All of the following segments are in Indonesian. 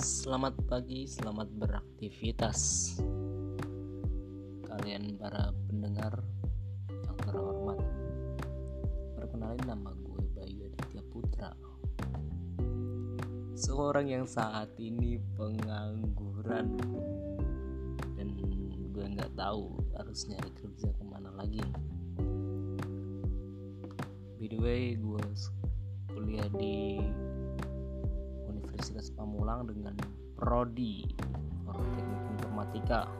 Selamat pagi, selamat beraktivitas. Kalian para pendengar yang terhormat Perkenalin nama gue Bayu Aditya Putra. Seorang yang saat ini pengangguran. Dan gue nggak tahu harus nyari kerja ke mana lagi. By the way, gue Pamulang dengan prodi Teknik Informatika.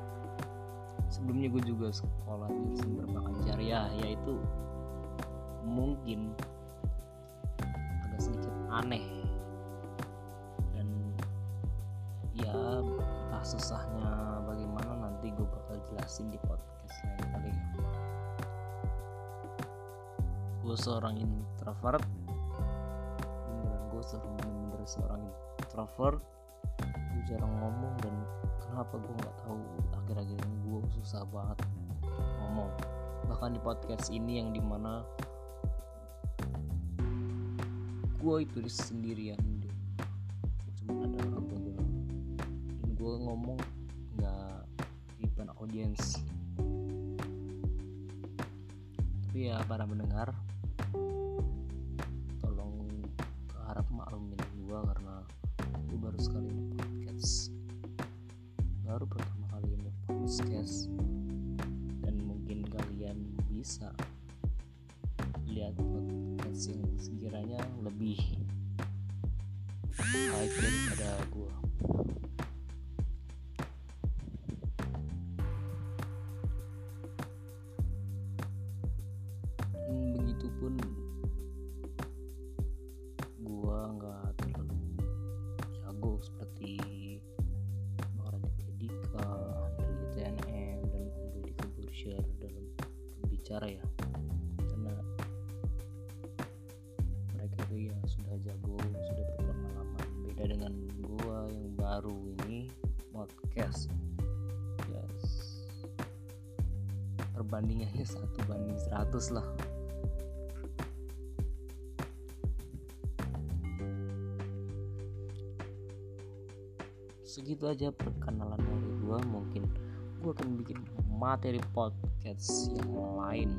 Sebelumnya gue juga sekolah di Sumber Bahkan Syariah yaitu mungkin agak sedikit aneh. Dan ya entah susahnya bagaimana nanti gue bakal jelasin di podcast lain kali. Gue seorang introvert gue seorang bener-bener seorang gue jarang ngomong dan kenapa gue nggak tahu akhir-akhir ini gue susah banget ngomong. Bahkan di podcast ini yang di mana gue itu sendirian cuma ada orang gue dan gue ngomong nggak di depan audiens tapi ya para mendengar tolong harap maklumin gue karena sekali ini podcast. Baru pertama kali ini podcast. Dan mungkin kalian bisa lihat podcast yang sekiranya lebih baik daripada gue berbicara ya. Karena mereka itu ya sudah jago sudah berpengalaman. Beda dengan gua yang baru ini podcast. Yes. Perbandingannya satu banding 100 lah. Segitu aja perkenalan dari gua. Mungkin gua akan bikin materi podcast yang lain.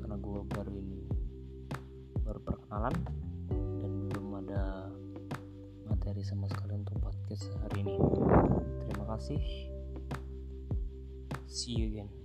Karena gua baru ini baru perkenalan dan belum ada materi sama sekali untuk podcast hari ini. Terima kasih. See you again